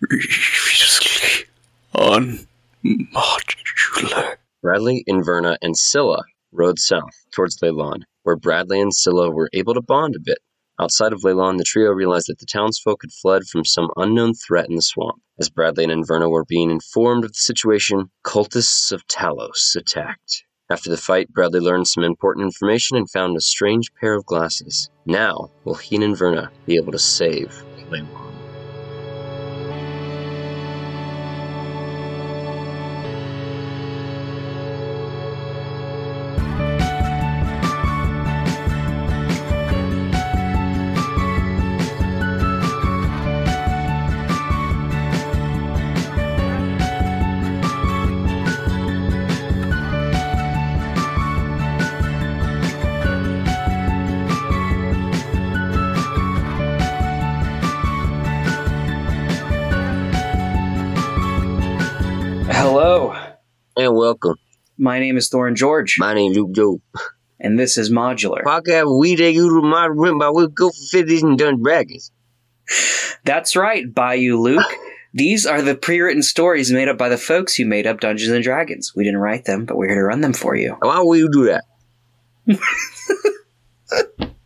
previously on modular. Bradley, Inverna, and Scylla rode south towards Leilon, where Bradley and Scylla were able to bond a bit. Outside of Leilon, the trio realized that the townsfolk had fled from some unknown threat in the swamp. As Bradley and Inverna were being informed of the situation, cultists of Talos attacked. After the fight, Bradley learned some important information and found a strange pair of glasses. Now, will he and Inverna be able to save Leilon? Name is Thorin George, My name is Luke Joe. and this is Modular. Podcast we take you to my room, but we go for fifties and done dragons. That's right, Bayou Luke. These are the pre-written stories made up by the folks who made up Dungeons and Dragons. We didn't write them, but we're here to run them for you. Why will you do that?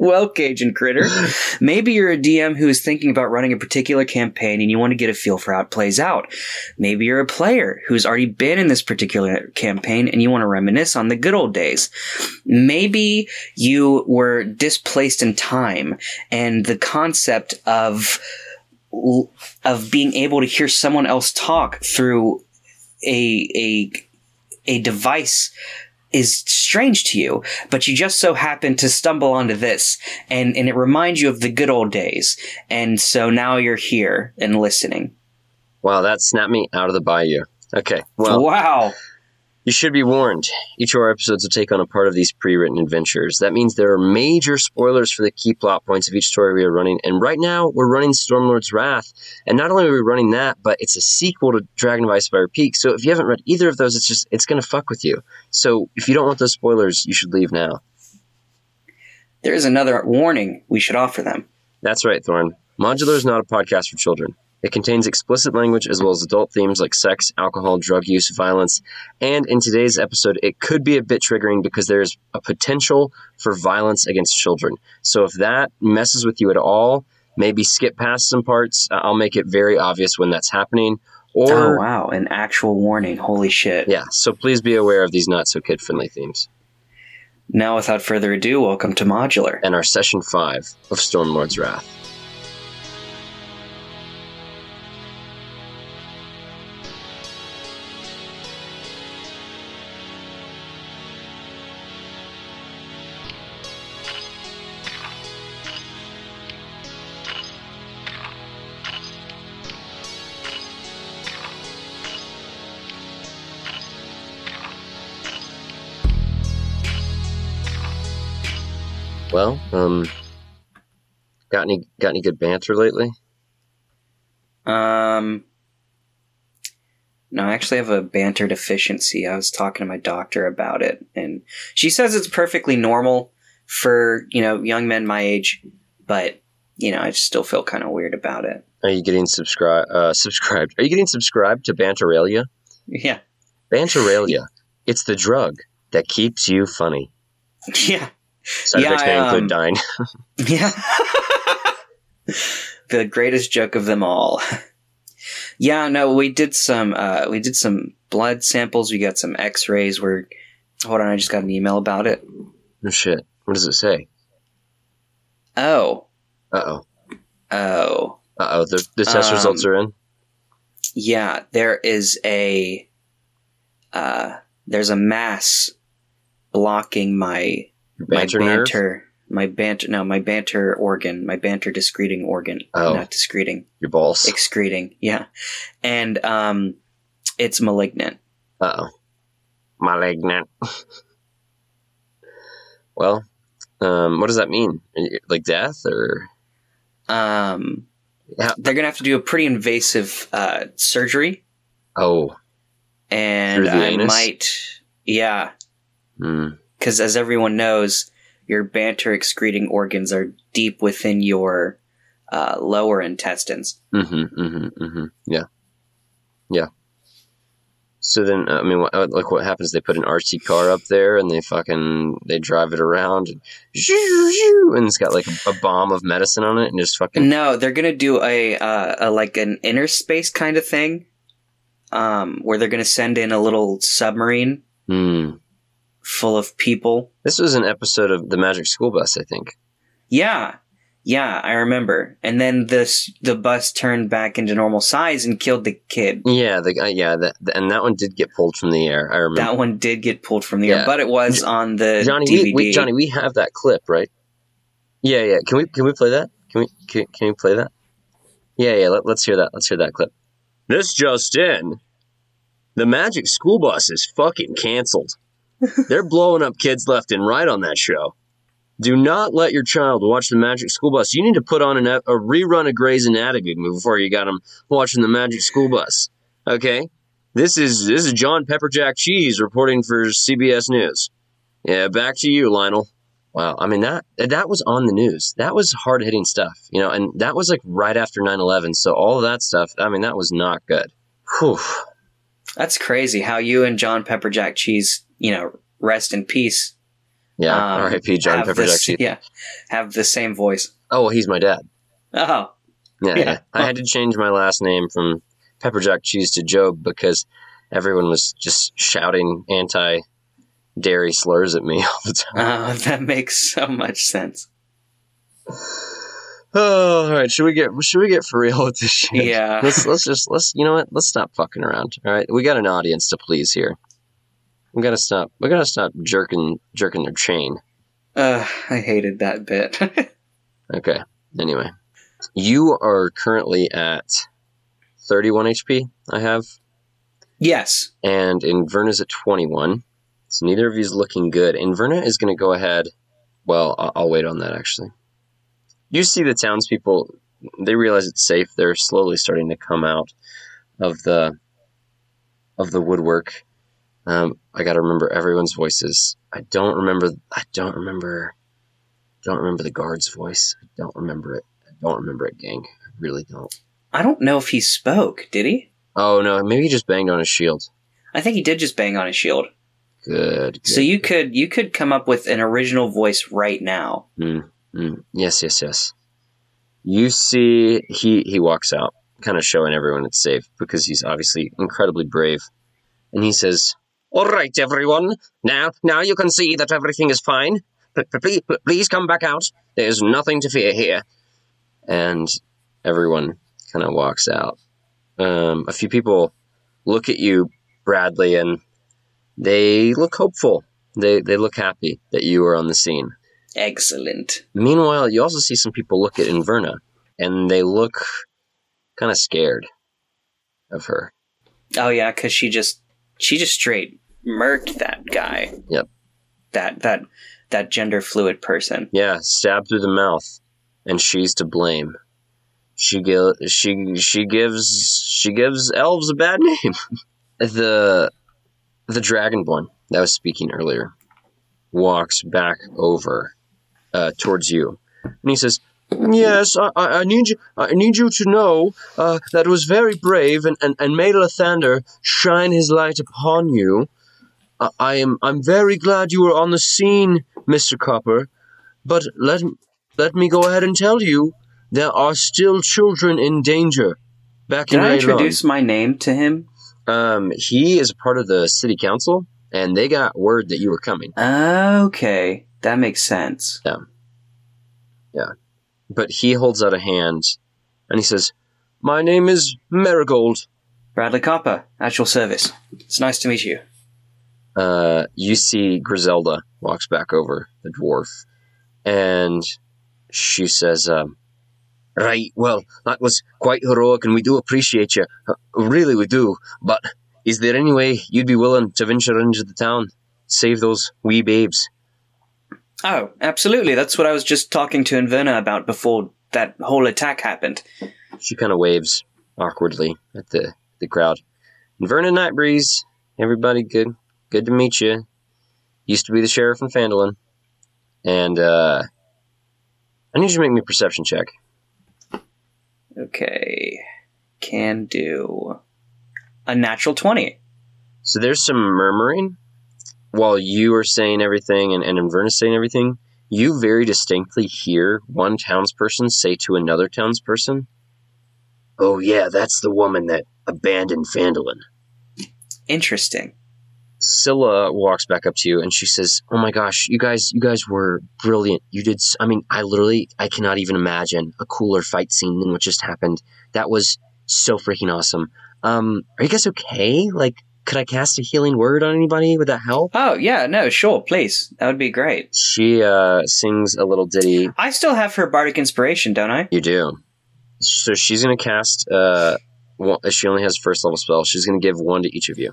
Well, Cajun Critter, maybe you're a DM who is thinking about running a particular campaign and you want to get a feel for how it plays out. Maybe you're a player who's already been in this particular campaign and you want to reminisce on the good old days. Maybe you were displaced in time and the concept of of being able to hear someone else talk through a a a device is strange to you, but you just so happen to stumble onto this and, and it reminds you of the good old days. And so now you're here and listening. Wow, that snapped me out of the bayou. Okay, well, wow. You should be warned. Each of our episodes will take on a part of these pre-written adventures. That means there are major spoilers for the key plot points of each story we are running. And right now, we're running Stormlord's Wrath. And not only are we running that, but it's a sequel to Dragon of Icespire Peak. So if you haven't read either of those, it's just it's gonna fuck with you. So if you don't want those spoilers, you should leave now. There is another warning we should offer them. That's right, Thorn. Modular is not a podcast for children. It contains explicit language as well as adult themes like sex, alcohol, drug use, violence, and in today's episode, it could be a bit triggering because there's a potential for violence against children. So if that messes with you at all, maybe skip past some parts. I'll make it very obvious when that's happening. Or, oh, wow. An actual warning. Holy shit. yeah, so please be aware of these not so kid friendly themes. Now, without further ado, welcome to Modular. And our session five of Stormlord's Wrath. Well, um, got any got any good banter lately? Um, no, I actually have a banter deficiency. I was talking to my doctor about it, and she says it's perfectly normal for you know young men my age, but you know I still feel kind of weird about it. Are you getting subscribe uh, subscribed? Are you getting subscribed to Banteralia? Yeah, Banteralia. It's the drug that keeps you funny. yeah, Side Yeah, effects may I, include um, dying. yeah. the greatest joke of them all. yeah, no, we did some. Uh, we did some blood samples. We got some X-rays. We're hold on, I just got an email about it. no shit. What does it say? Oh, Uh oh. oh. Uh oh. The, the test Um, results are in. Yeah, there is a uh there's a mass blocking my Your my banter nerve. my banter no my banter organ my banter discreting organ Oh. not discreting Your balls. excreting yeah and um it's malignant Uh oh. Malignant. well, um, what does that mean? Like death or? um Yeah. they're gonna have to do a pretty invasive uh surgery Oh. and I anus? might yeah Hmm. Because as everyone knows, your banter excreting organs are deep within your uh, lower intestines. Mm-hmm. Mm-hmm. Mm-hmm. Yeah. Yeah. So then, I mean, what, like what happens? They put an RC car up there, and they fucking they drive it around, and, and it's got like a, bomb of medicine on it, and just fucking. No, they're gonna do a, uh, a like an inner space kind of thing, um, where they're gonna send in a little submarine Hmm. Full of people. This was an episode of the Magic School Bus, I think. Yeah, yeah, I remember. And then this the bus turned back into normal size and killed the kid. Yeah, the guy. Yeah, that and that one did get pulled from the air. I remember. That one did get pulled from the Yeah. air, but it was on the Johnny, DVD. we, we, Johnny, we have that clip, right? Yeah, yeah. Can we can we play that? Can we can, can we play that? Yeah, yeah. Let, let's hear that. Let's hear that clip. This just in: the Magic School Bus is fucking canceled. They're blowing up kids left and right on that show. Do not let your child watch the Magic School Bus. You need to put on an, a rerun of Grey's Anatomy before you got them watching the Magic School Bus. Okay, this is this is John Pepperjack Cheese reporting for CBS News. Yeah, back to you, Lionel. Wow, I mean that that was on the news. That was hard hitting stuff, you know, and that was like right after 9-11. So all of that stuff, I mean, that was not good. Whew. That's crazy how you and John Pepperjack Cheese, you know, rest in peace. Yeah, um, R.I.P. John Pepperjack. Yeah, have the same voice. Oh, well, he's my dad. Oh, Yeah, Yeah. yeah. I had to change my last name from Pepperjack Cheese to Job because everyone was just shouting anti dairy slurs at me all the time. uh, that makes so much sense. Oh, all right. Should we get should we get for real with this shit? Yeah. let's let's just let's you know what? Let's stop fucking around. All right, we got an audience to please here. We gotta stop. We gotta stop jerking jerking their chain. Uh, I hated that bit. Okay. Anyway, you are currently at 31 HP. I have, yes. and Inverna's at 21. So neither of you's looking good. Inverna is going to go ahead. Well, I'll, I'll wait on that actually. You see the townspeople. They realize it's safe. They're slowly starting to come out of the of the woodwork. Um, I got to remember everyone's voices. I don't remember. I don't remember. Don't remember the guard's voice. I don't remember it. I don't remember it, gang. I really don't. I don't know if he spoke, did he? Oh no, maybe he just banged on his shield. I think he did just bang on his shield. Good. good. So you could you could come up with an original voice right now. Mm, yes, yes, yes. You see, he he walks out, kind of showing everyone it's safe because he's obviously incredibly brave, and he says, "All right, everyone. Now, now you can see that everything is fine. P- Please, please come back out. There's nothing to fear here." And everyone kind of walks out. Um, a few people look at you, Bradley, and they look hopeful. They they look happy that you are on the scene. Excellent. Meanwhile, you also see some people look at Inverna, and they look kind of scared of her. Oh yeah, because she just she just straight murked that guy. Yep. That that that gender fluid person. Yeah, stabbed through the mouth, and she's to blame. She gi- she she gives she gives elves a bad name. the the dragonborn that was speaking earlier walks back over uh, towards you, and he says, "Yes, I, I I need you. I need you to know uh, that it was very brave, and, and, and made Lathander shine his light upon you. I, I am I'm very glad you were on the scene, Mister Copper. But let let me go ahead and tell you, there are still children in danger. Back Can in I introduce my name to him? Um, he is a part of the city council, and they got word that you were coming. Okay, that makes sense. Yeah, yeah. But he holds out a hand, and he says, "My name is Marigold." Bradley Copper, at your service. It's nice to meet you. Uh, you see Griselda walks back over the dwarf, and she says, um, "Right, well, that was quite heroic, and we do appreciate you. Uh, Really, we do. But is there any way you'd be willing to venture into the town, save those wee babes?" Oh, absolutely. That's what I was just talking to Inverna about before that whole attack happened. She kind of waves awkwardly at the, the crowd. Inverna Nightbreeze, everybody good. Good to meet you. Used to be the sheriff in Phandalin. And, uh, I need you to make me a perception check. Okay. Can do a natural 20. So there's some murmuring while you are saying everything and, and Inverna's saying everything. You very distinctly hear one townsperson say to another townsperson, Oh, yeah, that's the woman that abandoned Phandalin. Interesting. Scylla walks back up to you and she says, "Oh my gosh, you guys, you guys were brilliant. You did. I mean, I literally, I cannot even imagine a cooler fight scene than what just happened. That was so freaking awesome. Um, are you guys okay? Like, could I cast a healing word on anybody? Would that help?" Oh, yeah, no, sure, please. That would be great. She uh, sings a little ditty. I still have her bardic inspiration, don't I? You do. So she's gonna cast. Uh, one, she only has first level spell. She's gonna give one to each of you.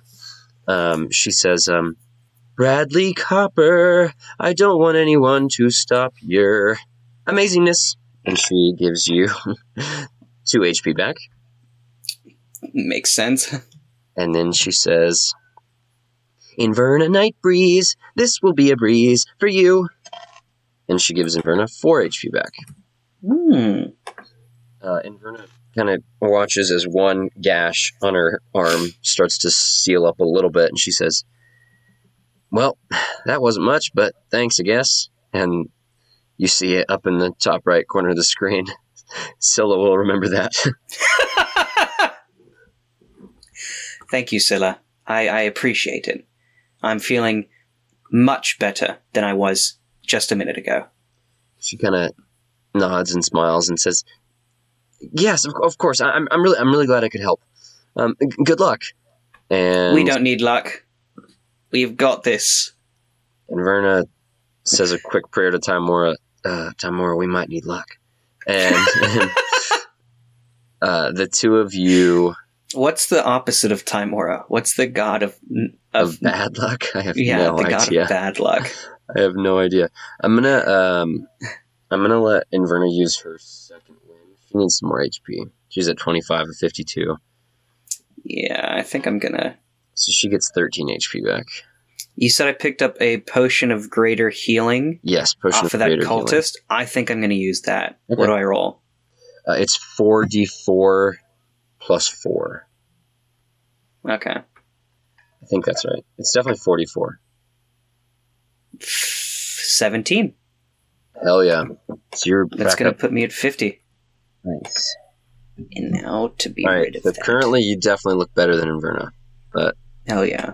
Um, she says, um, "Bradley Copper, I don't want anyone to stop your amazingness." And she gives you two HP back. Makes sense. And then she says, Inverna Night Breeze, this will be a breeze for you. And she gives Inverna four HP back. Hmm. uh, Inverna kind of watches as one gash on her arm starts to seal up a little bit, and she says, "Well, that wasn't much, but thanks, I guess." And you see it up in the top right corner of the screen. Scylla will remember that. Thank you, Scylla. I, I appreciate it. I'm feeling much better than I was just a minute ago. she kind of nods and smiles and says, "Yes, of, of course. I, I'm, I'm really, I'm really glad I could help. Um, g- good luck." And we don't need luck. We've got this. Inverna says a quick prayer to Tymora. Uh, Tymora, we might need luck. And, and, uh, the two of you What's the opposite of Tymora? What's the god of of, of bad luck. I have yeah, no the god idea. of bad luck? I have no idea. I'm gonna um, I'm gonna let Inverna use her second. She needs some more HP. She's at 25 of 52, Yeah, I think I'm gonna. so she gets 13 HP back. You said I picked up a potion of greater healing Yes, potion off of that greater healing. cultist. I think I'm gonna use that. Okay. What do I roll? Uh, it's 4d4 plus four. Okay, I think that's right. It's definitely 44. seventeen. Hell yeah! So you're That's gonna put me at fifty. Nice. And now to be All right, rid of but that. currently you definitely look better than Inverna. but Hell yeah.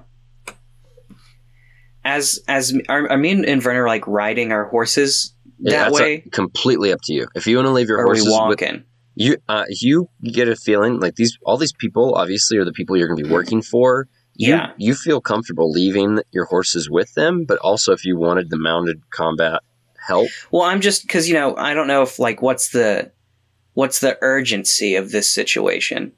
As as are, are me and Inverna like riding our horses Yeah, that that's way, uh, completely up to you. If you want to leave your or are we horses with walking? you, uh, you get a feeling like these all these people obviously are the people you're going to be working for. You, Yeah. you feel comfortable leaving your horses with them, but also if you wanted the mounted combat help, Well, I'm just because you know I don't know if like what's the what's the urgency of this situation.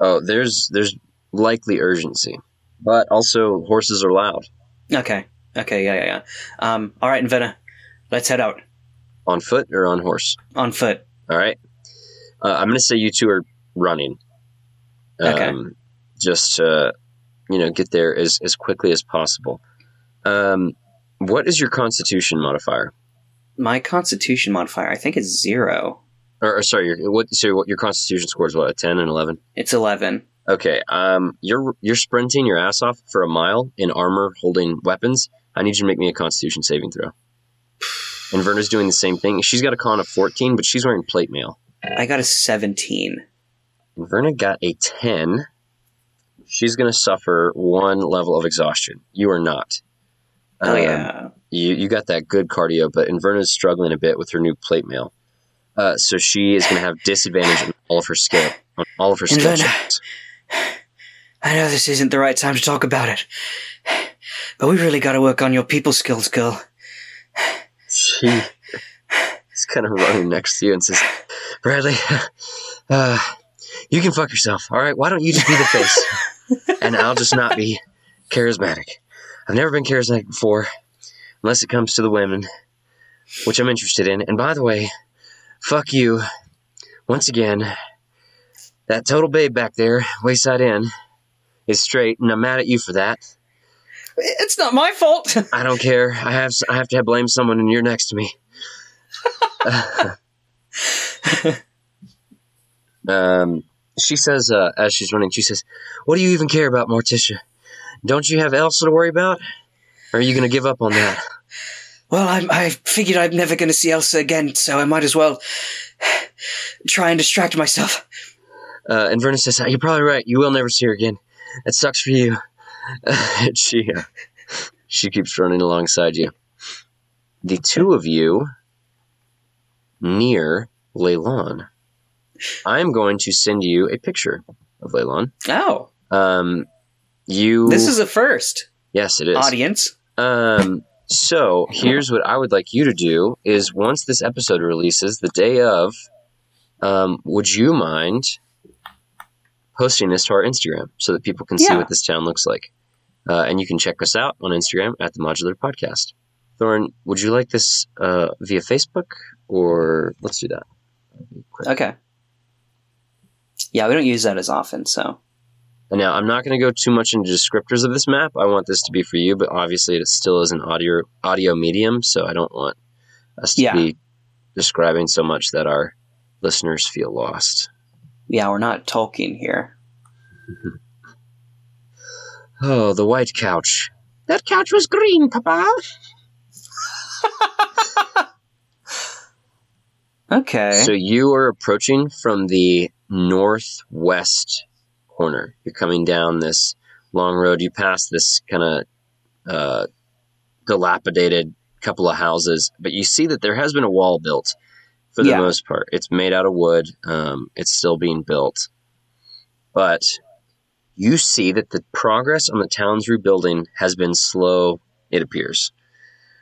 oh, there's there's likely urgency, but also horses are loud Okay, okay, yeah, yeah, yeah. Um, all right, Inverna, let's head out on foot or on horse. on foot. All right. Uh, I'm going to say you two are running. Okay. Um, just to, you know, get there as, as quickly as possible. Um, what is your constitution modifier? My Constitution modifier, I think, is zero. Or, or sorry, your, what, so what, your constitution score is what, a 10 and 11? It's eleven. Okay. Um, you're, you're sprinting your ass off for a mile in armor holding weapons. I need you to make me a constitution saving throw. Inverna's doing the same thing. She's got a con of 14, but she's wearing plate mail. I got a seventeen. Inverna got a 10. She's going to suffer one level of exhaustion. You are not. Oh Um, yeah. You, you got that good cardio, but Inverna's struggling a bit with her new plate mail. Uh, so she is going to have disadvantage on all of her skill, on all of her skill checks. I know this isn't the right time to talk about it, but we really got to work on your people skills, girl. She is kind of running next to you and says, Bradley, uh, you can fuck yourself. All right, why don't you just be the face? and I'll just not be charismatic. I've never been charismatic before, unless it comes to the women, which I'm interested in. And by the way, fuck you. Once again, that total babe back there, wayside inn, is straight, and I'm mad at you for that. It's not my fault. I don't care. I have I have to have blame someone, and you're next to me. Um, she says, uh, as she's running, she says, What do you even care about, Morticia? Don't you have Elsa to worry about? Or are you going to give up on that? Well, I, I figured I'm never going to see Elsa again, so I might as well try and distract myself. Uh, and Vernon says, You're probably right. You will never see her again. That sucks for you. and she, uh, she keeps running alongside you. The two of you near Leilon. I'm going to send you a picture of Leilon. Oh, Um, you. this is a first, yes, it is. audience. Um, so here's what I would like you to do: is once this episode releases, the day of, um, would you mind posting this to our Instagram so that people can see what this town looks like? Uh, and you can check us out on Instagram at the Modular Podcast. Thorn, would you like this uh, via Facebook or let's do that? Okay. Yeah, we don't use that as often, so And now I'm not going to go too much into descriptors of this map. I want this to be for you, but obviously it still is an audio audio medium, so I don't want us to Yeah. be describing so much that our listeners feel lost. yeah, we're not talking here. Oh, the white couch. That couch was green, Papa. Okay. So you are approaching from the northwest corner. You're coming down this long road. You pass this kind of uh, dilapidated couple of houses, but you see that there has been a wall built for the Yeah. most part. It's made out of wood. Um, it's still being built, but you see that the progress on the town's rebuilding has been slow. It appears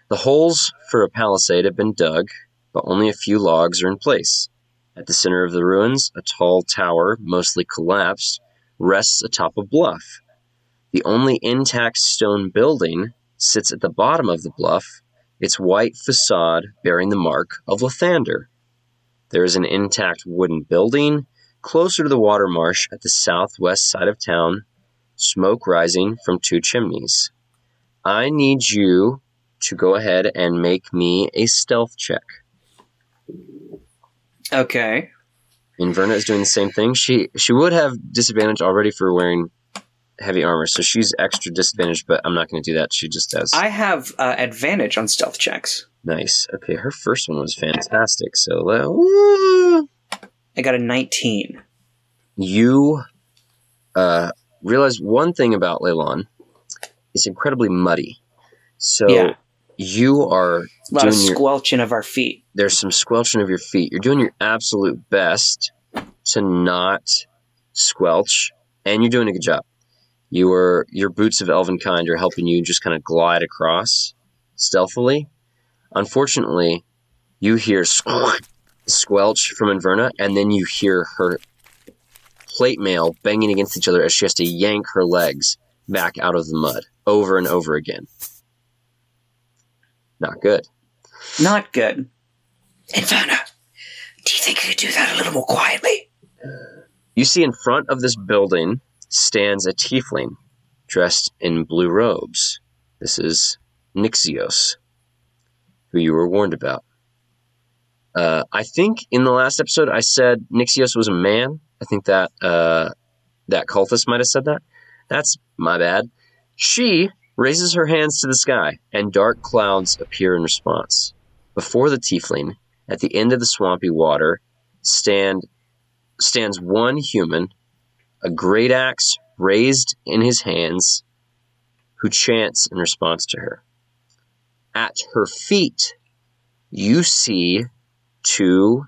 the holes for a palisade have been dug but only a few logs are in place. At the center of the ruins, a tall tower, mostly collapsed, rests atop a bluff. The only intact stone building sits at the bottom of the bluff, its white facade bearing the mark of Lathander. There is an intact wooden building closer to the water marsh at the southwest side of town, smoke rising from two chimneys. I need you to go ahead and make me a stealth check. okay. Inverna is doing the same thing. She she would have disadvantage already for wearing heavy armor, so she's extra disadvantaged. But I'm not going to do that. She just does. I have uh, advantage on stealth checks. nice. Okay, her first one was fantastic. So woo. I got a 19. you uh, realize one thing about Leilon. It's incredibly muddy. So Yeah. You are A lot of doing your squelching of our feet. there's some squelching of your feet. You're doing your absolute best to not squelch, and you're doing a good job. You are your boots of elven kind are helping you just kind of glide across stealthily. Unfortunately, you hear squelch from Inverna, and then you hear her plate mail banging against each other as she has to yank her legs back out of the mud over and over again. Not good. Not good. Inferna, do you think you could do that a little more quietly? You see in front of this building stands a tiefling dressed in blue robes. This is Nixios, who you were warned about. Uh, I think in the last episode I said Nixios was a man. I think that uh, that cultist might have said that. That's my bad. She raises her hands to the sky, and dark clouds appear in response. Before the tiefling, at the end of the swampy water, stand stands one human, a great axe raised in his hands, who chants in response to her. At her feet, you see two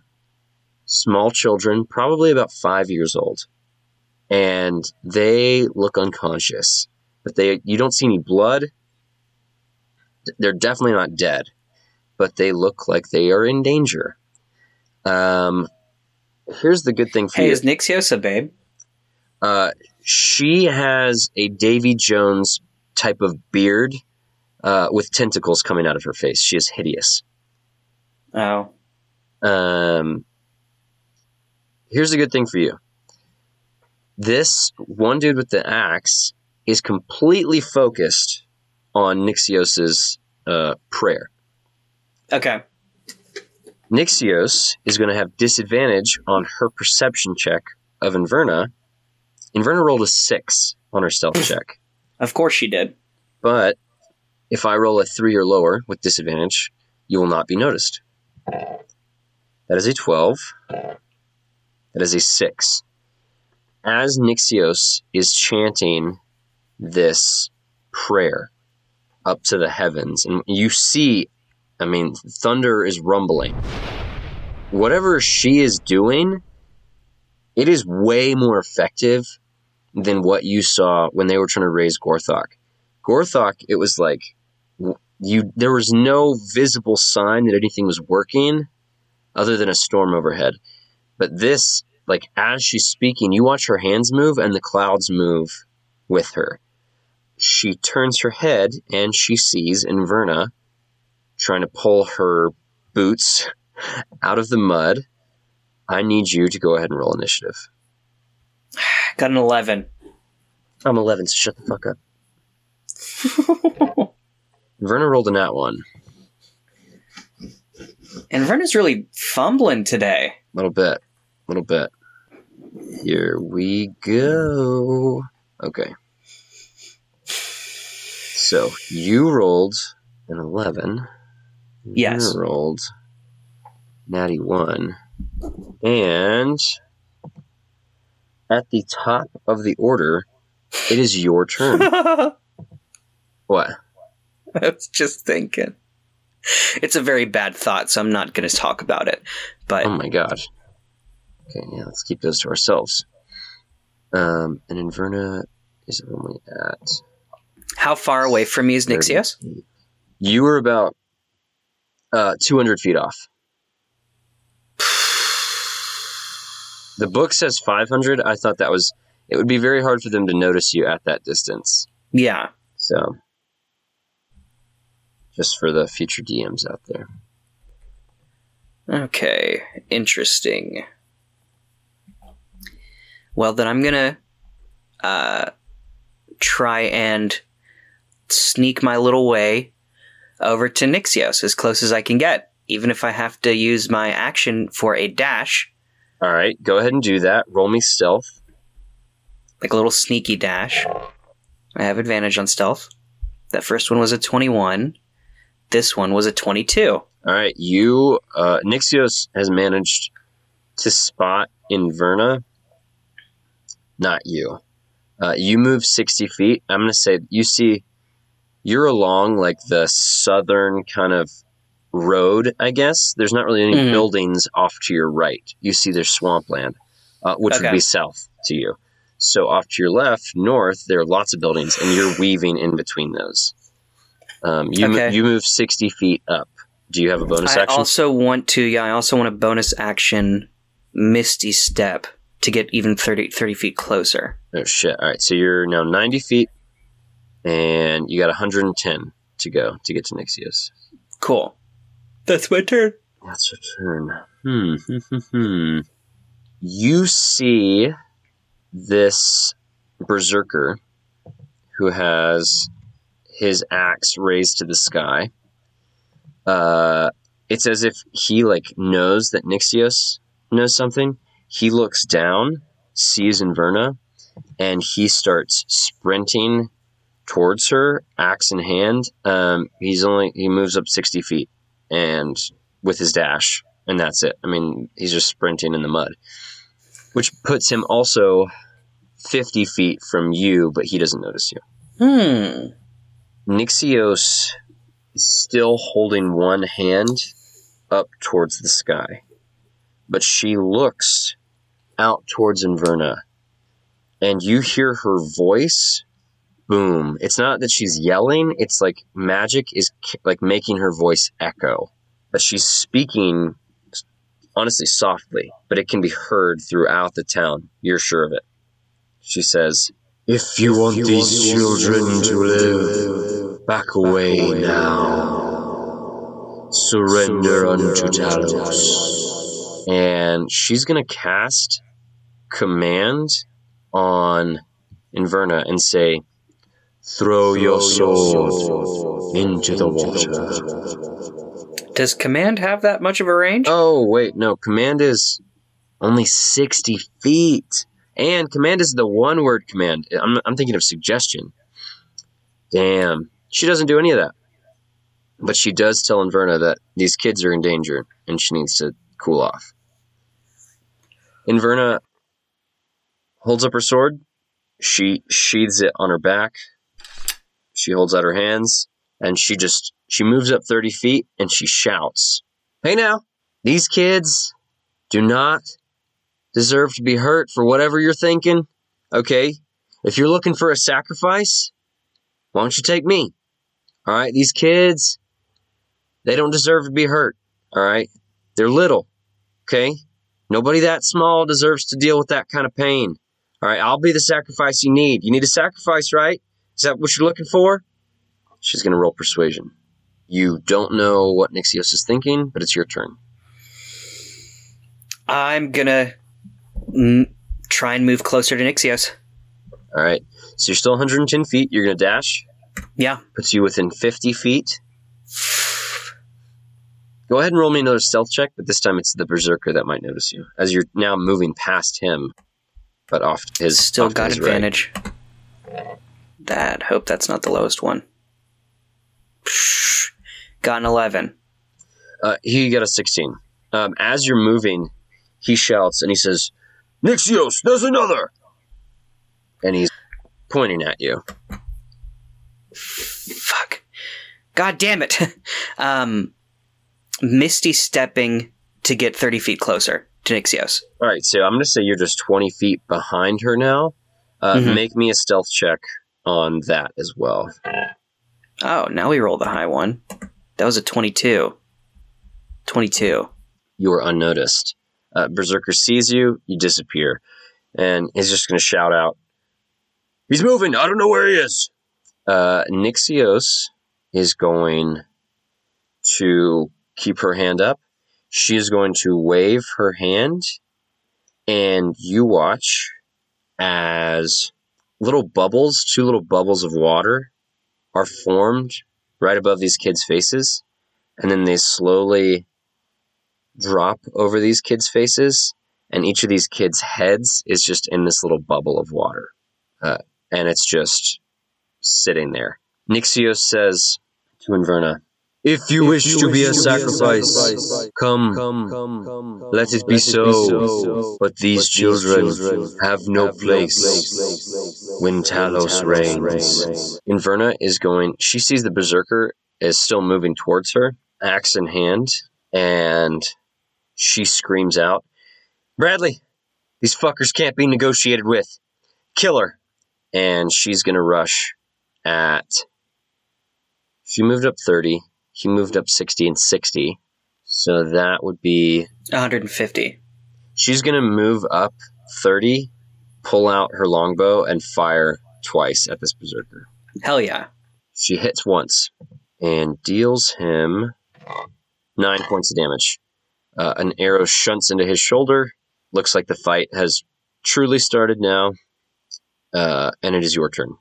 small children, probably about five years old, and they look unconscious. But they, you don't see any blood. They're definitely not dead, but they look like they are in danger. Um, here's the good thing for Hey, you. Hey, is Nixios a babe? Uh, she has a Davy Jones type of beard uh, with tentacles coming out of her face. She is hideous. Oh. Um, here's a good thing for you. This one dude with the axe is completely focused on Nixios's uh, prayer. Okay. Nixios is going to have disadvantage on her perception check of Inverna. Inverna rolled a six on her stealth check. Of course she did. But if I roll a three or lower with disadvantage, you will not be noticed. That is a 12. That is a 6. As Nixios is chanting this prayer up to the heavens, and you see, I mean, thunder is rumbling. Whatever she is doing, it is way more effective than what you saw when they were trying to raise Gorthok. Gorthok, it was like you there was no visible sign that anything was working other than a storm overhead. But this, like as she's speaking, you watch her hands move and the clouds move with her. She turns her head and she sees Inverna trying to pull her boots out of the mud. I need you to go ahead and roll initiative. Got an 11. I'm 11, so shut the fuck up. Inverna rolled a nat one. Inverna's really fumbling today. A little bit. A little bit. Here we go. Okay. So you rolled an 11. Yes. Verna rolled natty 1. And at the top of the order, it is your turn. what? I was just thinking. It's a very bad thought, so I'm not going to talk about it. But Oh my god. Okay, yeah, let's keep those to ourselves. Um, and Inverna is only at. How far away from me is 30 Nixios? You were about uh, 200 feet off. The book says 500. I thought that was. It would be very hard for them to notice you at that distance. Yeah. So, just for the future DMs out there. Okay. Interesting. Well, then I'm going to uh, try and sneak my little way over to Nixios as close as I can get, even if I have to use my action for a dash, All right, go ahead and do that. Roll me stealth. like a little sneaky dash. I have advantage on stealth. That first one was a 21. This one was a 22. All right, you uh, Nixios has managed to spot Inverna. Not you. Uh, you move sixty feet. I'm gonna say you see. You're along like the southern kind of road, I guess. There's not really any Mhm. buildings off to your right. You see there's swampland, uh, which would be south to you. So off to your left, north, there are lots of buildings, and you're weaving in between those. Um, you Okay. you move sixty feet up. Do you have a bonus I action? I also want to, yeah, I also want a bonus action Misty Step to get even 30, 30 feet closer. Oh shit! All right, so you're now 90 feet, and you got 110 to go to get to Nixios. Cool. That's my turn. That's your turn. Hmm. hmm, hmm, hmm. you see this berserker who has his axe raised to the sky. Uh, it's as if he like knows that Nixios knows something. He looks down, sees Inverna, and he starts sprinting towards her, axe in hand. Um, he's only he moves up sixty feet, and with his dash, and that's it. I mean, he's just sprinting in the mud, which puts him also fifty feet from you, but he doesn't notice you. Hmm. Nixios is still holding one hand up towards the sky, but she looks out towards Inverna, and you hear her voice boom. It's not that she's yelling, it's like magic is like making her voice echo, she's speaking honestly softly, but it can be heard throughout the town. You're sure of it. She says, If you want these children to live, back away now. Surrender unto Talos. and she's gonna cast command on Inverna and say, Throw your sword into the water. Does command have that much of a range? Oh, wait, no. Command is only 60 feet. And command is the one word command. I'm, I'm thinking of suggestion. Damn. She doesn't do any of that. But she does tell Inverna that these kids are in danger and she needs to cool off. Inverna holds up her sword. She sheathes it on her back. She holds out her hands and she just she moves up 30 feet and she shouts, Hey now, these kids do not deserve to be hurt for whatever you're thinking. Okay? If you're looking for a sacrifice, why don't you take me? All right? These kids, they don't deserve to be hurt. All right? They're little. Okay? Nobody that small deserves to deal with that kind of pain. All right? I'll be the sacrifice you need. You need a sacrifice, right? Is that what you're looking for? She's going to roll persuasion. You don't know what Nixios is thinking, but it's your turn. I'm gonna mm, try and move closer to Nixios. All right. So you're still 110 feet. You're going to dash. Yeah. Puts you within 50 feet. Go ahead and roll me another stealth check, but this time it's the berserker that might notice you, as you're now moving past him, but off his Still off got his right. That hope that's not the lowest one. Psh, Got an eleven. Uh, he got a 16. Um, as you're moving, he shouts and he says, Nixios, there's another! And he's pointing at you. Fuck. God damn it. um, Misty stepping to get thirty feet closer to Nixios. All right, so I'm going to say you're just 20 feet behind her now. Uh, Mhm. Make me a stealth check on that as well. Oh, now we roll the high one. That was a twenty-two. Twenty-two. you are unnoticed. Uh, Berserker sees you, you disappear, and he's just going to shout out, "He's moving! I don't know where he is." Uh, Nixios is going to keep her hand up. She is going to wave her hand, and you watch as little bubbles, two little bubbles of water, are formed right above these kids' faces, and then they slowly drop over these kids' faces, and each of these kids' heads is just in this little bubble of water. Uh, and it's just sitting there. Nixios says to Inverna, If you wish to be a sacrifice, come, let it be so. But these children have no place when Talos reigns. Inverna is going, she sees the Berserker is still moving towards her, axe in hand, and she screams out, Bradley, these fuckers can't be negotiated with. Kill her. And she's going to rush at. She moved up 30. He moved up 60 and 60. So that would be. One hundred and fifty. She's going to move up 30, pull out her longbow, and fire twice at this berserker. Hell yeah. She hits once and deals him nine points of damage. Uh, an arrow shunts into his shoulder. Looks like the fight has truly started now. Uh, and it is your turn.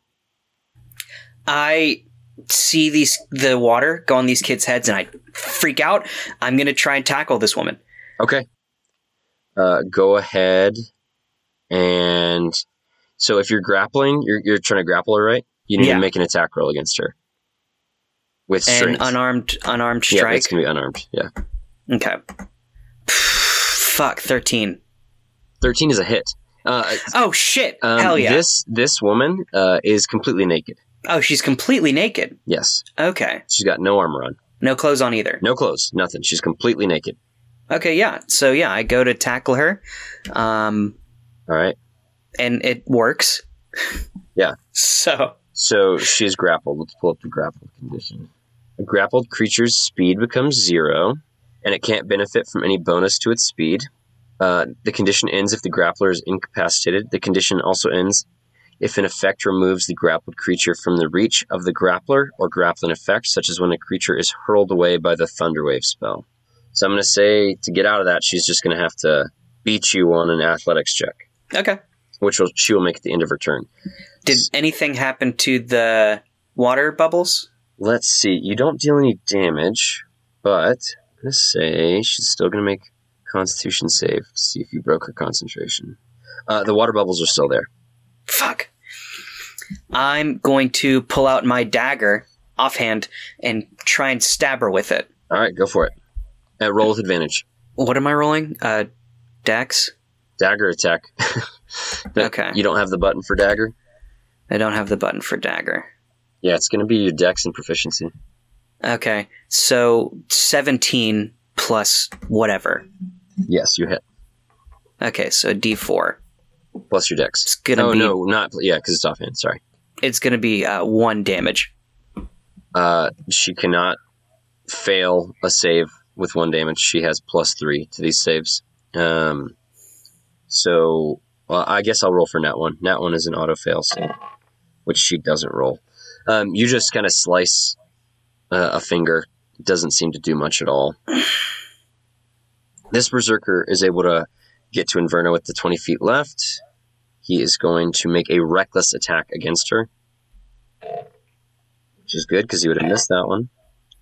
I see these the water go on these kids' heads and I freak out. I'm gonna try and tackle this woman. Okay. Uh, go ahead and so if you're grappling, you're, you're trying to grapple her, right? You need Yeah. to make an attack roll against her with strength. unarmed unarmed yeah, strike. it's gonna be unarmed. Yeah, okay. Fuck, thirteen. thirteen is a hit. Uh, Oh shit! um, Hell yeah! This this woman uh, is completely naked. Oh, she's completely naked. Yes, Okay, she's got no armor on, no clothes on either. no clothes, nothing. She's completely naked. Okay, yeah. So yeah, I go to tackle her, um, All right. and it works. Yeah. So So she's grappled. Let's pull up the grappled condition. A grappled creature's speed becomes zero, and it can't benefit from any bonus to its speed. Uh, the condition ends if the grappler is incapacitated. The condition also ends if an effect removes the grappled creature from the reach of the grappler or grappling effect, such as when a creature is hurled away by the Thunderwave spell. So I'm going to say to get out of that, she's just going to have to beat you on an athletics check, okay. which will, she will make at the end of her turn. Did anything happen to the water bubbles? Let's see. You don't deal any damage, but I'm gonna say she's still gonna make Constitution save to see if you broke her concentration. Uh, the water bubbles are still there. Fuck. I'm going to pull out my dagger offhand and try and stab her with it. All right, go for it. Uh, roll with advantage. What am I rolling? Uh, dex? Dagger attack. Okay. You don't have the button for dagger. I don't have the button for dagger. Yeah, it's gonna be your dex and proficiency. Okay, so 17 plus whatever. Yes, you hit. Okay, so D4. Plus your dex. It's gonna oh be no, not yeah, because it's offhand. Sorry. it's gonna be uh, one damage. Uh, she cannot fail a save with one damage. She has plus three to these saves. Um, so well, I guess I'll roll for nat one. Nat one is an auto fail, so which she doesn't roll. Um, you just kind of slice uh, a finger. It doesn't seem to do much at all. This berserker is able to get to Inverna with the twenty feet left. He is going to make a reckless attack against her which is good because he would have missed that one.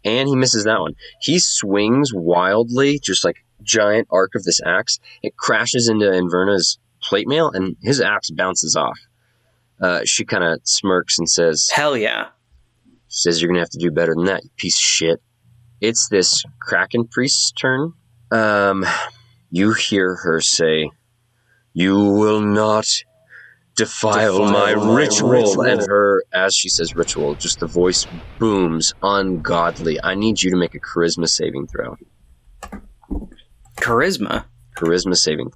And he misses that one. He swings wildly, just like giant arc of this axe. It crashes into Inverna's plate mail, and his axe bounces off. Uh, she kind of smirks and says, Hell yeah. she says, You're going to have to do better than that, you piece of shit. It's this Kraken priest's turn. Um, you hear her say, You will not defile, Defile my, my ritual. ritual. And her, as she says ritual, just the voice booms ungodly. I need you to make a charisma saving throw. Charisma. Charisma saving.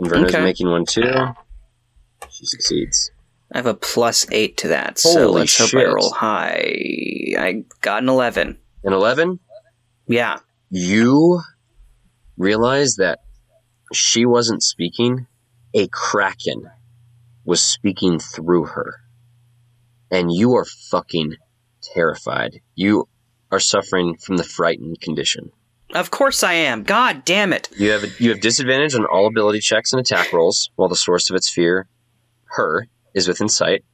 Inverna's Okay. making one too. She succeeds. I have a plus eight to that, so Holy let's hope. I roll high. I got an 11. An 11? Yeah. you realize that she wasn't speaking, a kraken was speaking through her. And you are fucking terrified. You are suffering from the frightened condition. Of course I am. God damn it. You have you have disadvantage on all ability checks and attack rolls, while the source of its fear, her, is within sight.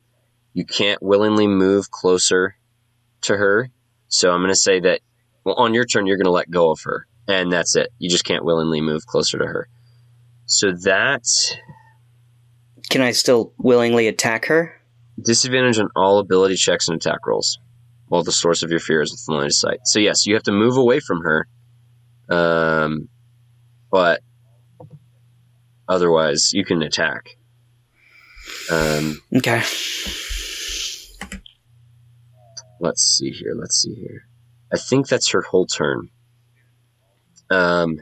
You can't willingly move closer to her, so I'm going to say that well, on your turn you're going to let go of her, and that's it. You just can't willingly move closer to her. So that Can I still willingly attack her? disadvantage on all ability checks and attack rolls, while the source of your fear is within line of sight. So yes, you have to move away from her, um, but otherwise you can attack. Um, Okay. let's see here. Let's see here. I think that's her whole turn. Um,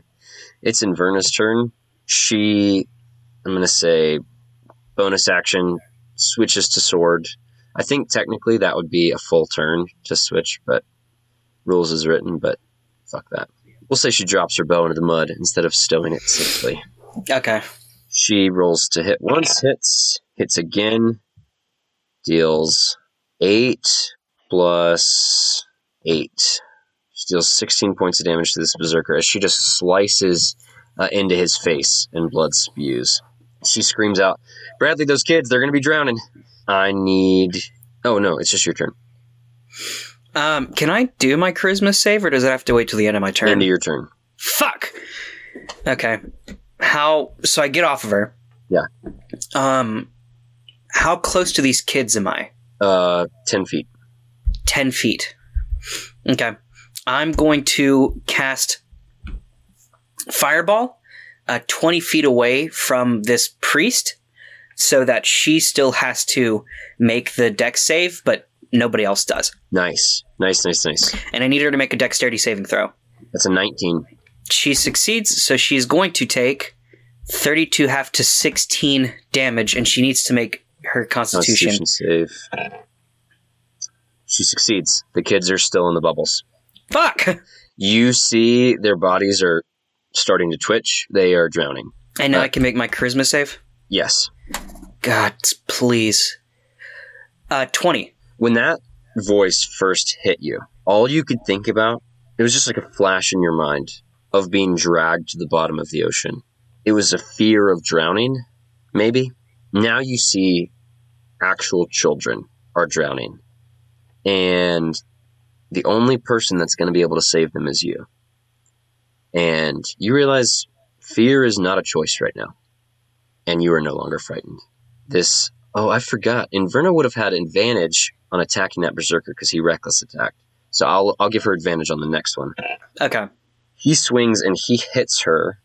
it's Inverna's turn. She, I'm gonna say, bonus action switches to sword. I think technically that would be a full turn to switch, but rules is written. But fuck that. We'll say she drops her bow into the mud instead of stowing it safely. Okay. She rolls to hit once, hits, hits again, deals eight plus eight. She deals 16 points of damage to this berserker as she just slices uh, into his face and blood spews. She screams out, Bradley, those kids, they're going to be drowning. I need. Oh, no, it's just your turn. Um, can I do my charisma save, or does it have to wait till the end of my turn? End of your turn. Fuck. Okay. How? So I get off of her. Yeah. Um, how close to these kids am I? Uh, 10 feet. Ten feet. Okay. I'm going to cast fireball, uh, twenty feet away from this priest, so that she still has to make the dex save, but nobody else does. Nice. Nice, nice, nice. And I need her to make a dexterity saving throw. That's a 19. She succeeds, so she's going to take 32 half to 16 damage, and she needs to make her constitution. Constitution save. She succeeds. The kids are still in the bubbles. Fuck! You see their bodies are starting to twitch. They are drowning. And now Uh, I can make my charisma save? Yes. God, please. Uh, 20. When that voice first hit you, all you could think about, it was just like a flash in your mind of being dragged to the bottom of the ocean. It was a fear of drowning, maybe. Now you see actual children are drowning. And the only person that's going to be able to save them is you. and you realize fear is not a choice right now, and you are no longer frightened. This, oh, I forgot. Inverna would have had advantage on attacking that berserker because he reckless attacked. So I'll I'll give her advantage on the next one. Okay. He swings and he hits her,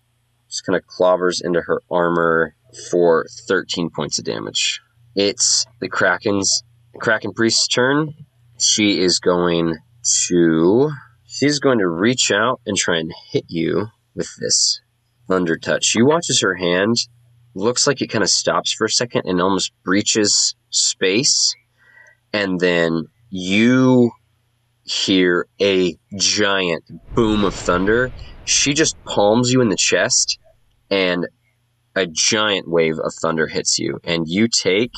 just kind of clobbers into her armor for 13 points of damage. It's the Kraken's Kraken Priest's turn. She is going to she's going to reach out and try and hit you with this thunder touch. You watches her hand looks like it kind of stops for a second and almost breaches space and then you hear a giant boom of thunder. She just palms you in the chest, and a giant wave of thunder hits you, and you take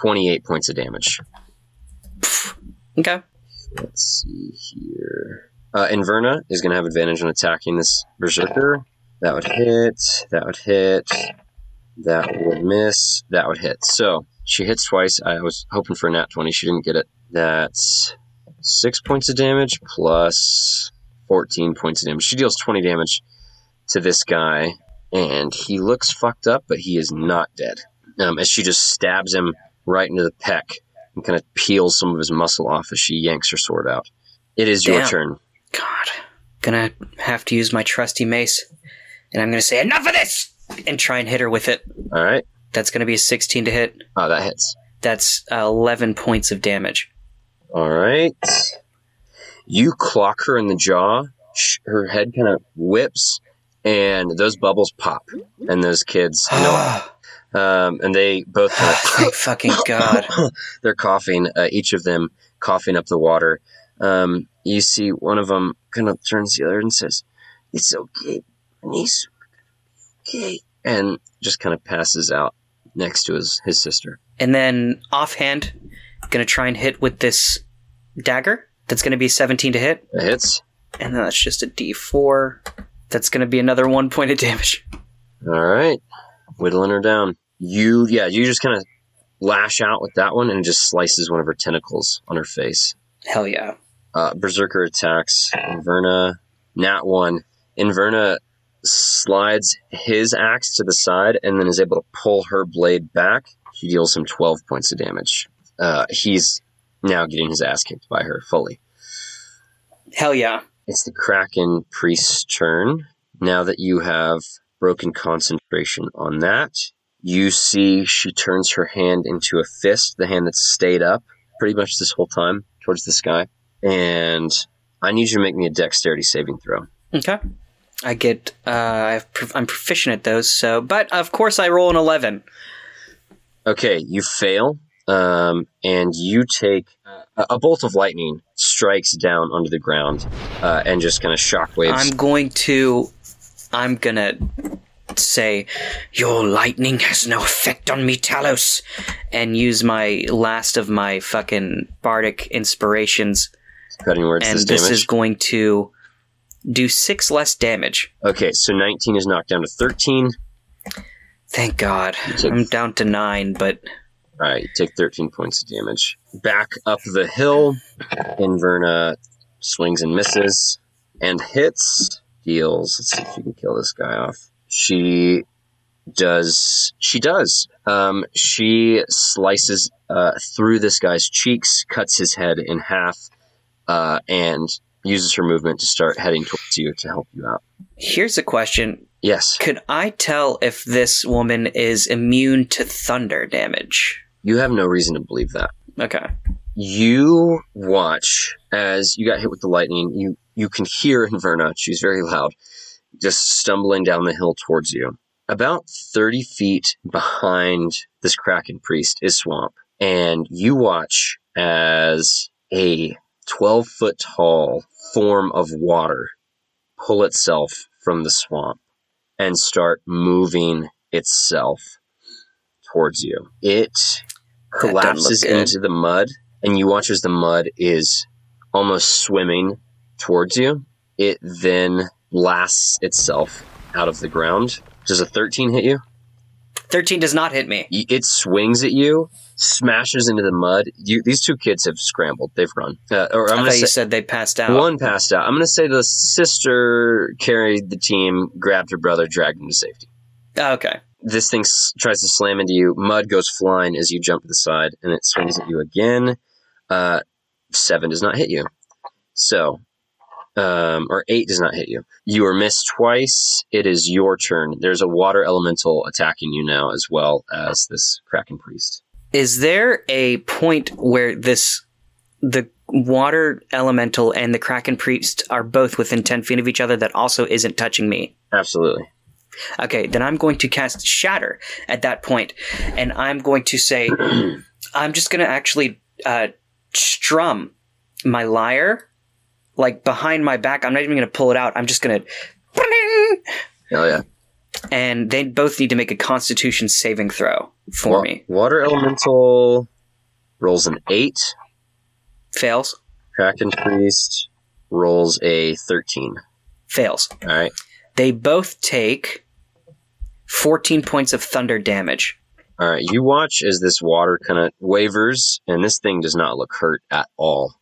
28 points of damage. Okay. Let's see here. Uh, Inverna is going to have advantage on attacking this Berserker. That would hit. That would hit. That would miss. That would hit. So she hits twice. I was hoping for a nat 20. She didn't get it. That's six points of damage plus 14 points of damage. She deals 20 damage to this guy, and he looks fucked up, but he is not dead. Um, as she just stabs him right into the pec and kind of peels some of his muscle off as she yanks her sword out. It is your turn. God. Gonna have to use my trusty mace. And I'm gonna say, enough of this! And try and hit her with it. All right. That's gonna be a 16 to hit. Oh, that hits. That's uh, 11 points of damage. All right. You clock her in the jaw. Her head kind of whips, and those bubbles pop. And those kids, know, um, and they both kind of fucking God. they're coughing, uh, each of them coughing up the water. Um, you see one of them kind of turns to the other and says, It's okay, niece. Okay. And just kind of passes out next to his, his sister. And then offhand, gonna try and hit with this dagger. That's gonna be 17 to hit. That hits. And then that's just a d4. That's gonna be another one point of damage. All right. Whittling her down. You, yeah, you just kind of lash out with that one and just slices one of her tentacles on her face. Hell yeah. Uh, Berserker attacks Inverna. Nat 1. Inverna slides his axe to the side and then is able to pull her blade back. He deals him 12 points of damage. Uh, he's now getting his ass kicked by her fully. Hell yeah. It's the Kraken Priest's turn. Now that you have broken concentration on that, you see she turns her hand into a fist, the hand that's stayed up pretty much this whole time towards the sky. And I need you to make me a dexterity saving throw. Okay. I get, uh, I've, I'm proficient at those, so, but of course I roll an 11. Okay, you fail, um, and you take uh, a bolt of lightning strikes down onto the ground uh, and just kind of shockwaves. I'm going to, I'm gonna say, Your lightning has no effect on me, Talos, and use my last of my fucking bardic inspirations, cutting words and this damage. is going to do six less damage. okay, so 19 is knocked down to 13. Thank God. take- I'm down to nine, but All right, take 13 points of damage. Back up the hill, Inverna swings and misses and hits. Deals. Let's see if you can kill this guy off. She does. She does. Um, she slices uh, through this guy's cheeks, cuts his head in half, uh, and uses her movement to start heading towards you to help you out. here's a question. Yes, Could I tell if this woman is immune to thunder damage? you have no reason to believe that. Okay. you watch as you got hit with the lightning. You you can hear Inverna. She's very loud, just stumbling down the hill towards you. About thirty feet behind this Kraken priest is swamp, and you watch as a twelve foot tall form of water pull itself from the swamp and start moving itself towards you. It collapses into the mud, and you watch as the mud is almost swimming towards you. It then blasts itself out of the ground. Does a 13 hit you? 13 does not hit me. It swings at you, smashes into the mud. You, these two kids have scrambled. They've run. Uh, or I'm I thought to you say said they passed out. one passed out. I'm going to say the sister carried the team, grabbed her brother, dragged him to safety. Oh, okay. This thing s- tries to slam into you. Mud goes flying as you jump to the side, and it swings at you again. Uh, seven does not hit you. So, um, or eight does not hit you. You are missed twice. It is your turn. There's a water elemental attacking you now, as well as this Kraken priest. Is there a point where this, the water elemental and the Kraken priest are both within 10 feet of each other that also isn't touching me? Absolutely. Okay, then I'm going to cast Shatter at that point, and I'm going to say, I'm just going to actually uh, strum my lyre, like behind my back. I'm not even going to pull it out. I'm just going to. Oh yeah. And they both need to make a Constitution saving throw for Wa- me. Water elemental rolls an eight. Fails. Kraken priest rolls a thirteen. Fails. All right. They both take 14 points of thunder damage. All right, you watch as this water kind of wavers, and this thing does not look hurt at all.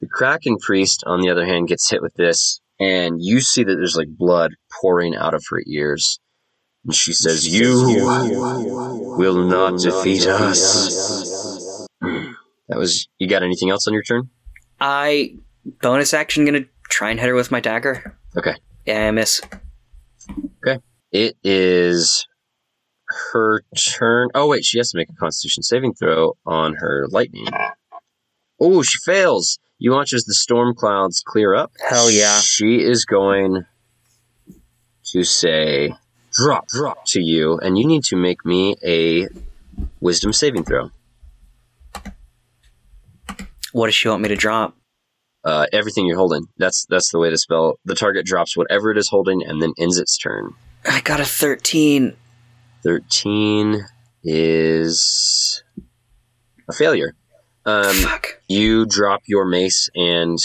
The Kraken priest, on the other hand, gets hit with this, and you see that there's like blood pouring out of her ears. And she says, You will not defeat us. That was. You got anything else on your turn? I bonus action gonna try and hit her with my dagger. Okay. Yeah, I miss. Okay. It is her turn. Oh, wait, she has to make a constitution saving throw on her lightning. Oh, she fails. You watch as the storm clouds clear up. Hell yeah. She is going to say, drop, drop to you, and you need to make me a wisdom saving throw. What does she want me to drop? Uh, everything you're holding. That's that's the way to spell. The target drops whatever it is holding and then ends its turn. I got a 13. 13 is a failure. Um, Fuck. you drop your mace and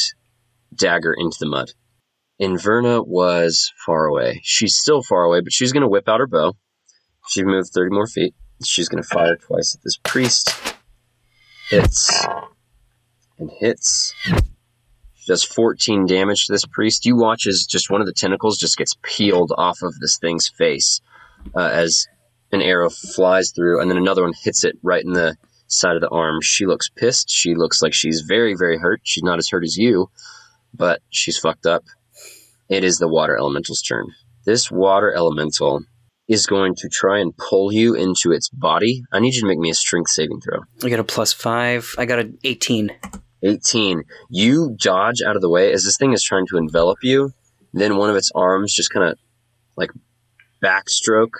dagger into the mud. Inverna was far away. She's still far away, but she's going to whip out her bow. She moved 30 more feet. She's going to fire twice at this priest. Hits. And hits. She does 14 damage to this priest. You watch as just one of the tentacles just gets peeled off of this thing's face uh, as an arrow flies through, and then another one hits it right in the side of the arm. She looks pissed. She looks like she's very, very hurt. She's not as hurt as you, but she's fucked up. It is the water elemental's turn. This water elemental is going to try and pull you into its body. I need you to make me a strength saving throw. I got a plus 5. I got an 18. 18. You dodge out of the way as this thing is trying to envelop you. Then one of its arms just kind of like backstroke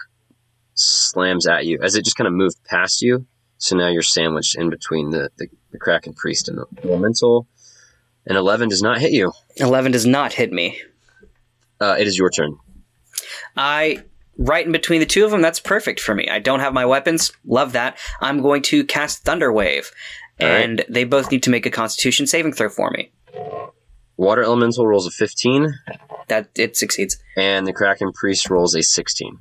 slams at you as it just kind of moved past you. So now you're sandwiched in between the, the, the Kraken Priest and the Elemental. And 11 does not hit you. 11 does not hit me. Uh, it is your turn. I right in between the two of them. That's perfect for me. I don't have my weapons. Love that. I'm going to cast Thunder Wave, All right. and they both need to make a Constitution saving throw for me. Water Elemental rolls a 15, That it succeeds. and the Kraken Priest rolls a 16.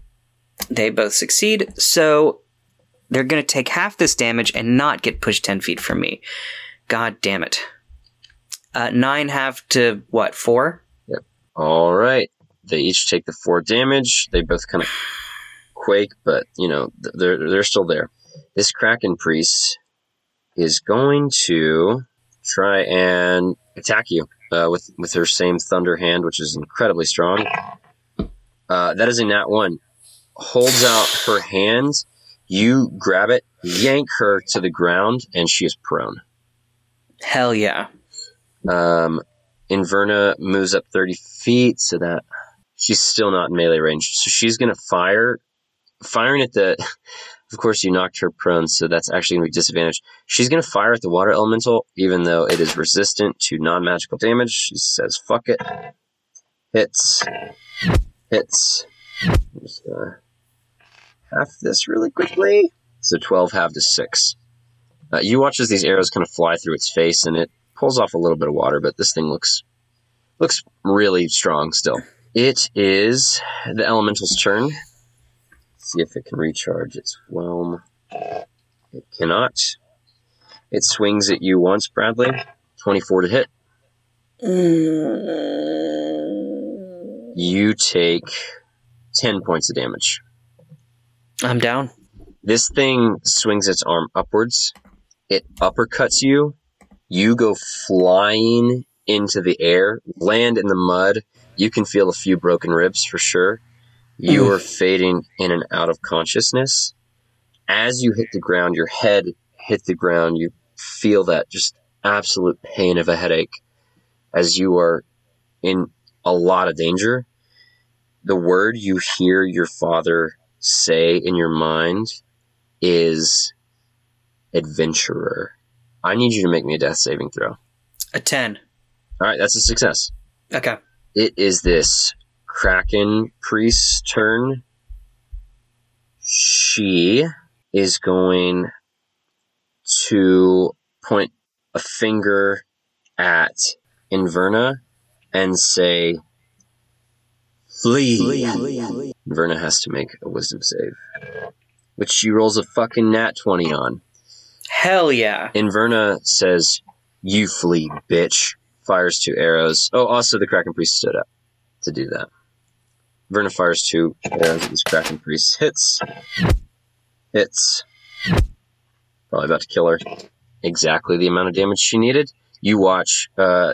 They both succeed, so they're going to take half this damage and not get pushed ten feet from me. God damn it. Uh, nine half to what? Four? Yep. All right. They each take the four damage. They both kind of quake, but you know they're they're still there. This Kraken priest is going to try and attack you uh, with with her same thunder hand, which is incredibly strong. Uh, that is a nat one. Holds out her hand. You grab it, yank her to the ground, and she is prone. Hell yeah. Um, Inverna moves up 30 feet, so that she's still not in melee range. So she's going to fire. Firing at the. Of course, you knocked her prone, so that's actually going to be disadvantage. She's going to fire at the water elemental, even though it is resistant to non magical damage. She says, fuck it. Hits. Hits. I'm just going to half this really quickly. So 12 half to 6. Uh, you watch as these arrows kind of fly through its face, and it pulls off a little bit of water, but this thing looks looks really strong still. It is the elemental's turn. See if it can recharge its whelm. It cannot. It swings at you once, Bradley. 24 to hit. You take 10 points of damage. I'm down. This thing swings its arm upwards. It uppercuts you. You go flying into the air, land in the mud. You can feel a few broken ribs for sure. You are fading in and out of consciousness. As you hit the ground, your head hit the ground. You feel that just absolute pain of a headache as you are in a lot of danger. The word you hear your father say in your mind is adventurer. I need you to make me a death saving throw. A 10. All right, that's a success. Okay. It is this Kraken priest's turn. She is going to point a finger at Inverna and say, Flee. Verna has to make a wisdom save, which she rolls a fucking nat 20 on. Hell yeah. And Verna says, You flee, bitch. Fires two arrows. Oh, also the Kraken Priest stood up to do that. Verna fires two arrows at this Kraken Priest. Hits. Hits. Probably about to kill her. Exactly the amount of damage she needed. You watch, uh,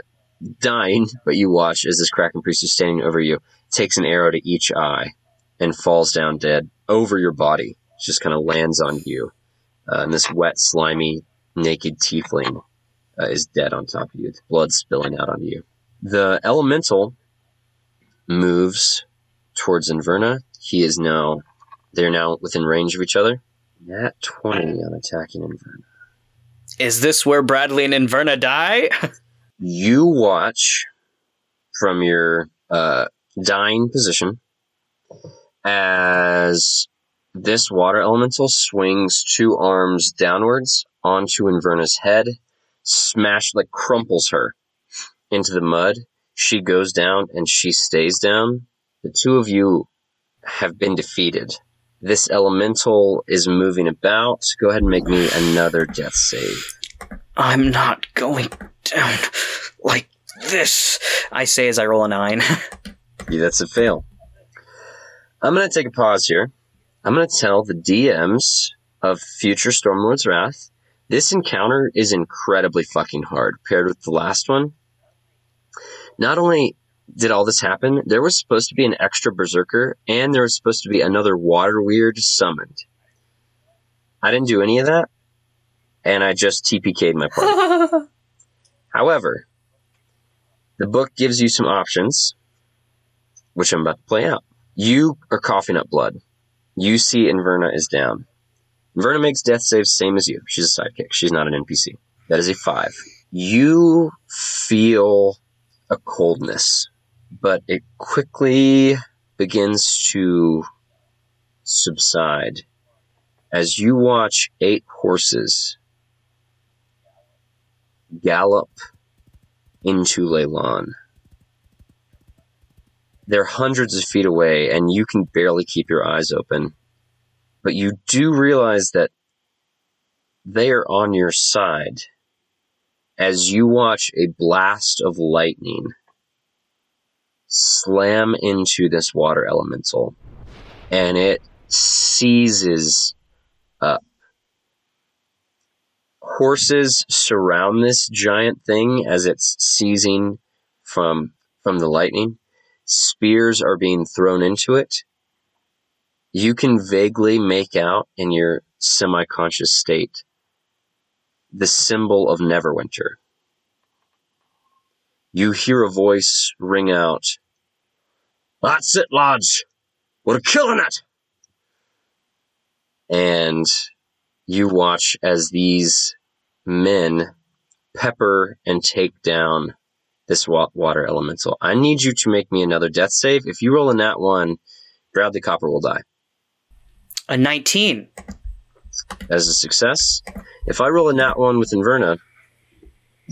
dying, but you watch as this Kraken Priest is standing over you, takes an arrow to each eye, and falls down dead over your body. It just kind of lands on you. Uh, and this wet, slimy, naked tiefling uh, is dead on top of you. Blood spilling out onto you. The elemental moves towards Inverna. He is now, they're now within range of each other. Nat 20 on attacking Inverna. Is this where Bradley and Inverna die? You watch from your uh, dying position as this water elemental swings two arms downwards onto Inverna's head, smash like crumples her into the mud. She goes down and she stays down. The two of you have been defeated. This elemental is moving about. Go ahead and make me another death save. I'm not going down like this, I say as I roll a 9. Yeah, that's a fail. I'm going to take a pause here. I'm going to tell the DMs of future Stormlord's Wrath this encounter is incredibly fucking hard paired with the last one. Not only did all this happen, there was supposed to be an extra berserker and there was supposed to be another water weird summoned. I didn't do any of that, and I just TPK'd my party. However, the book gives you some options, which I'm about to play out. You are coughing up blood. You see Inverna is down. Inverna makes death saves same as you. She's a sidekick. She's not an NPC. That is a five. You feel a coldness, but it quickly begins to subside as you watch eight horses gallop into Leilon. They're hundreds of feet away, and you can barely keep your eyes open. But you do realize that they are on your side as you watch a blast of lightning slam into this water elemental, and it seizes up. Horses surround this giant thing as it's seizing from from the lightning. Spears are being thrown into it. You can vaguely make out in your semi-conscious state the symbol of Neverwinter. You hear a voice ring out, That's it, lads! We're killing it! And you watch as these men pepper and take down this water elemental. I need you to make me another death save. If you roll a nat one, Bradley Copper will die. a 19. As a success. If I roll a nat one with Inverna,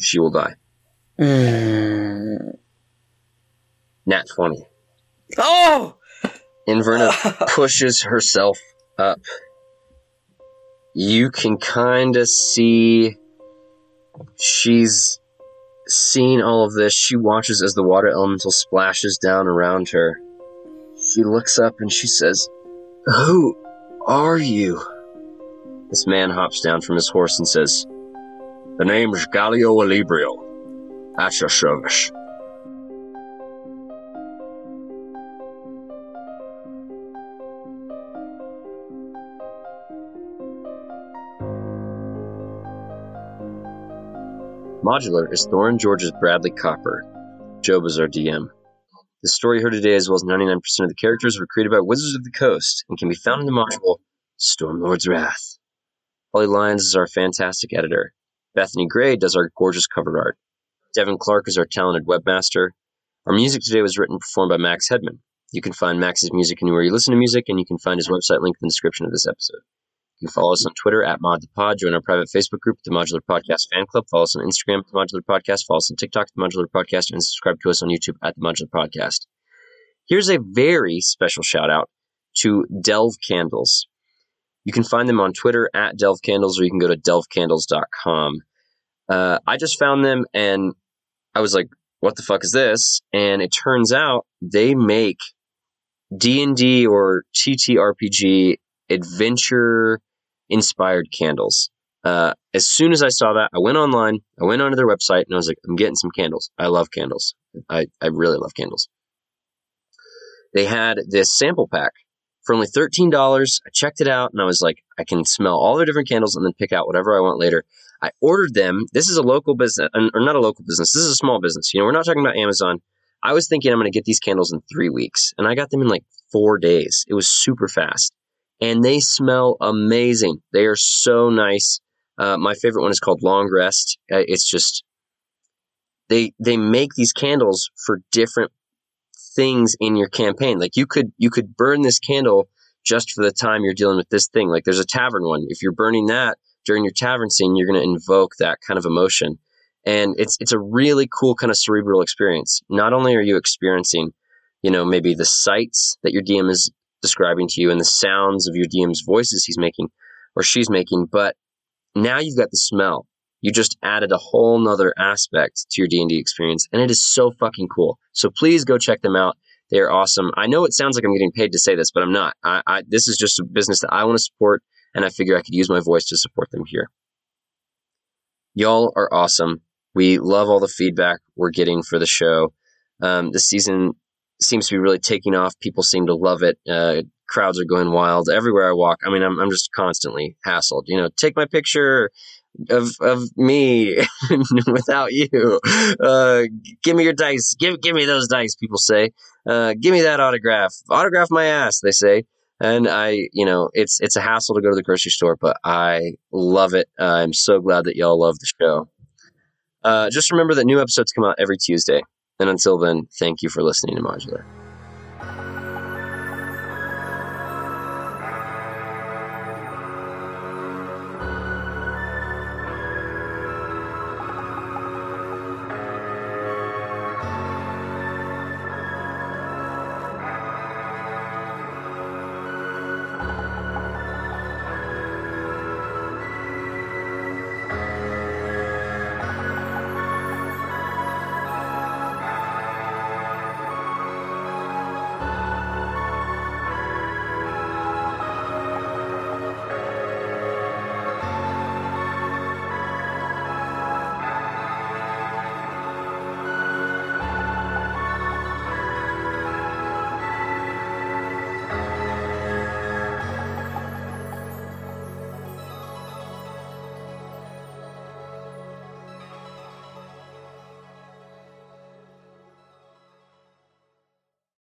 she will die. Mm. Nat 20. Oh! Inverna pushes herself up, you can kind of see she's seen all of this. She watches as the water elemental splashes down around her. She looks up and she says, Who are you? This man hops down from his horse and says, The name is Galio Alibrio. At your service. Modular is Thorin George's Bradley Copper. Job is our DM. The story heard today, as well as 99% of the characters, were created by Wizards of the Coast and can be found in the module Stormlord's Wrath. Holly Lyons is our fantastic editor. Bethany Gray does our gorgeous cover art. Devin Clark is our talented webmaster. Our music today was written and performed by Max Hedman. You can find Max's music anywhere you listen to music, and you can find his website link in the description of this episode. You can follow us on Twitter at ModThePod, join our private Facebook group, The Modular Podcast Fan Club, follow us on Instagram, The Modular Podcast, follow us on TikTok, The Modular Podcast, and subscribe to us on YouTube at The Modular Podcast. Here's a very special shout out to Delve Candles. You can find them on Twitter at Delve Candles, or you can go to delvecandles.com. Uh, I just found them and I was like, what the fuck is this? And it turns out they make D&D or TTRPG adventure inspired candles. Uh, as soon as I saw that, I went online, I went onto their website, and I was like, I'm getting some candles. I love candles. I, I really love candles. They had this sample pack for only $13. I checked it out and I was like, I can smell all their different candles and then pick out whatever I want later. I ordered them. This is a local business, or not a local business. This is a small business. You know, we're not talking about Amazon. I was thinking I'm going to get these candles in three weeks, and I got them in like four days. It was super fast and they smell amazing. They are so nice. Uh, my favorite one is called Long Rest. Uh, it's just they they make these candles for different things in your campaign. Like you could you could burn this candle just for the time you're dealing with this thing. Like there's a tavern one. If you're burning that during your tavern scene, you're going to invoke that kind of emotion. And it's it's a really cool kind of cerebral experience. Not only are you experiencing, you know, maybe the sights that your DM is describing to you and the sounds of your DM's voices he's making or she's making, but now you've got the smell. You just added a whole nother aspect to your D&D experience and it is so fucking cool. So please go check them out. They're awesome. I know it sounds like I'm getting paid to say this, but I'm not. I, I, this is just a business that I want to support and I figure I could use my voice to support them here. Y'all are awesome. We love all the feedback we're getting for the show. Um, this season seems to be really taking off. People seem to love it. Uh, crowds are going wild everywhere I walk. I mean, I'm I'm just constantly hassled. You know, take my picture of of me without you. Uh, give me your dice. Give give me those dice. People say. Uh, give me that autograph. Autograph my ass. They say. And I, you know, it's it's a hassle to go to the grocery store, but I love it. I'm so glad that y'all love the show. Uh, just remember that new episodes come out every Tuesday. And until then, thank you for listening to Modular.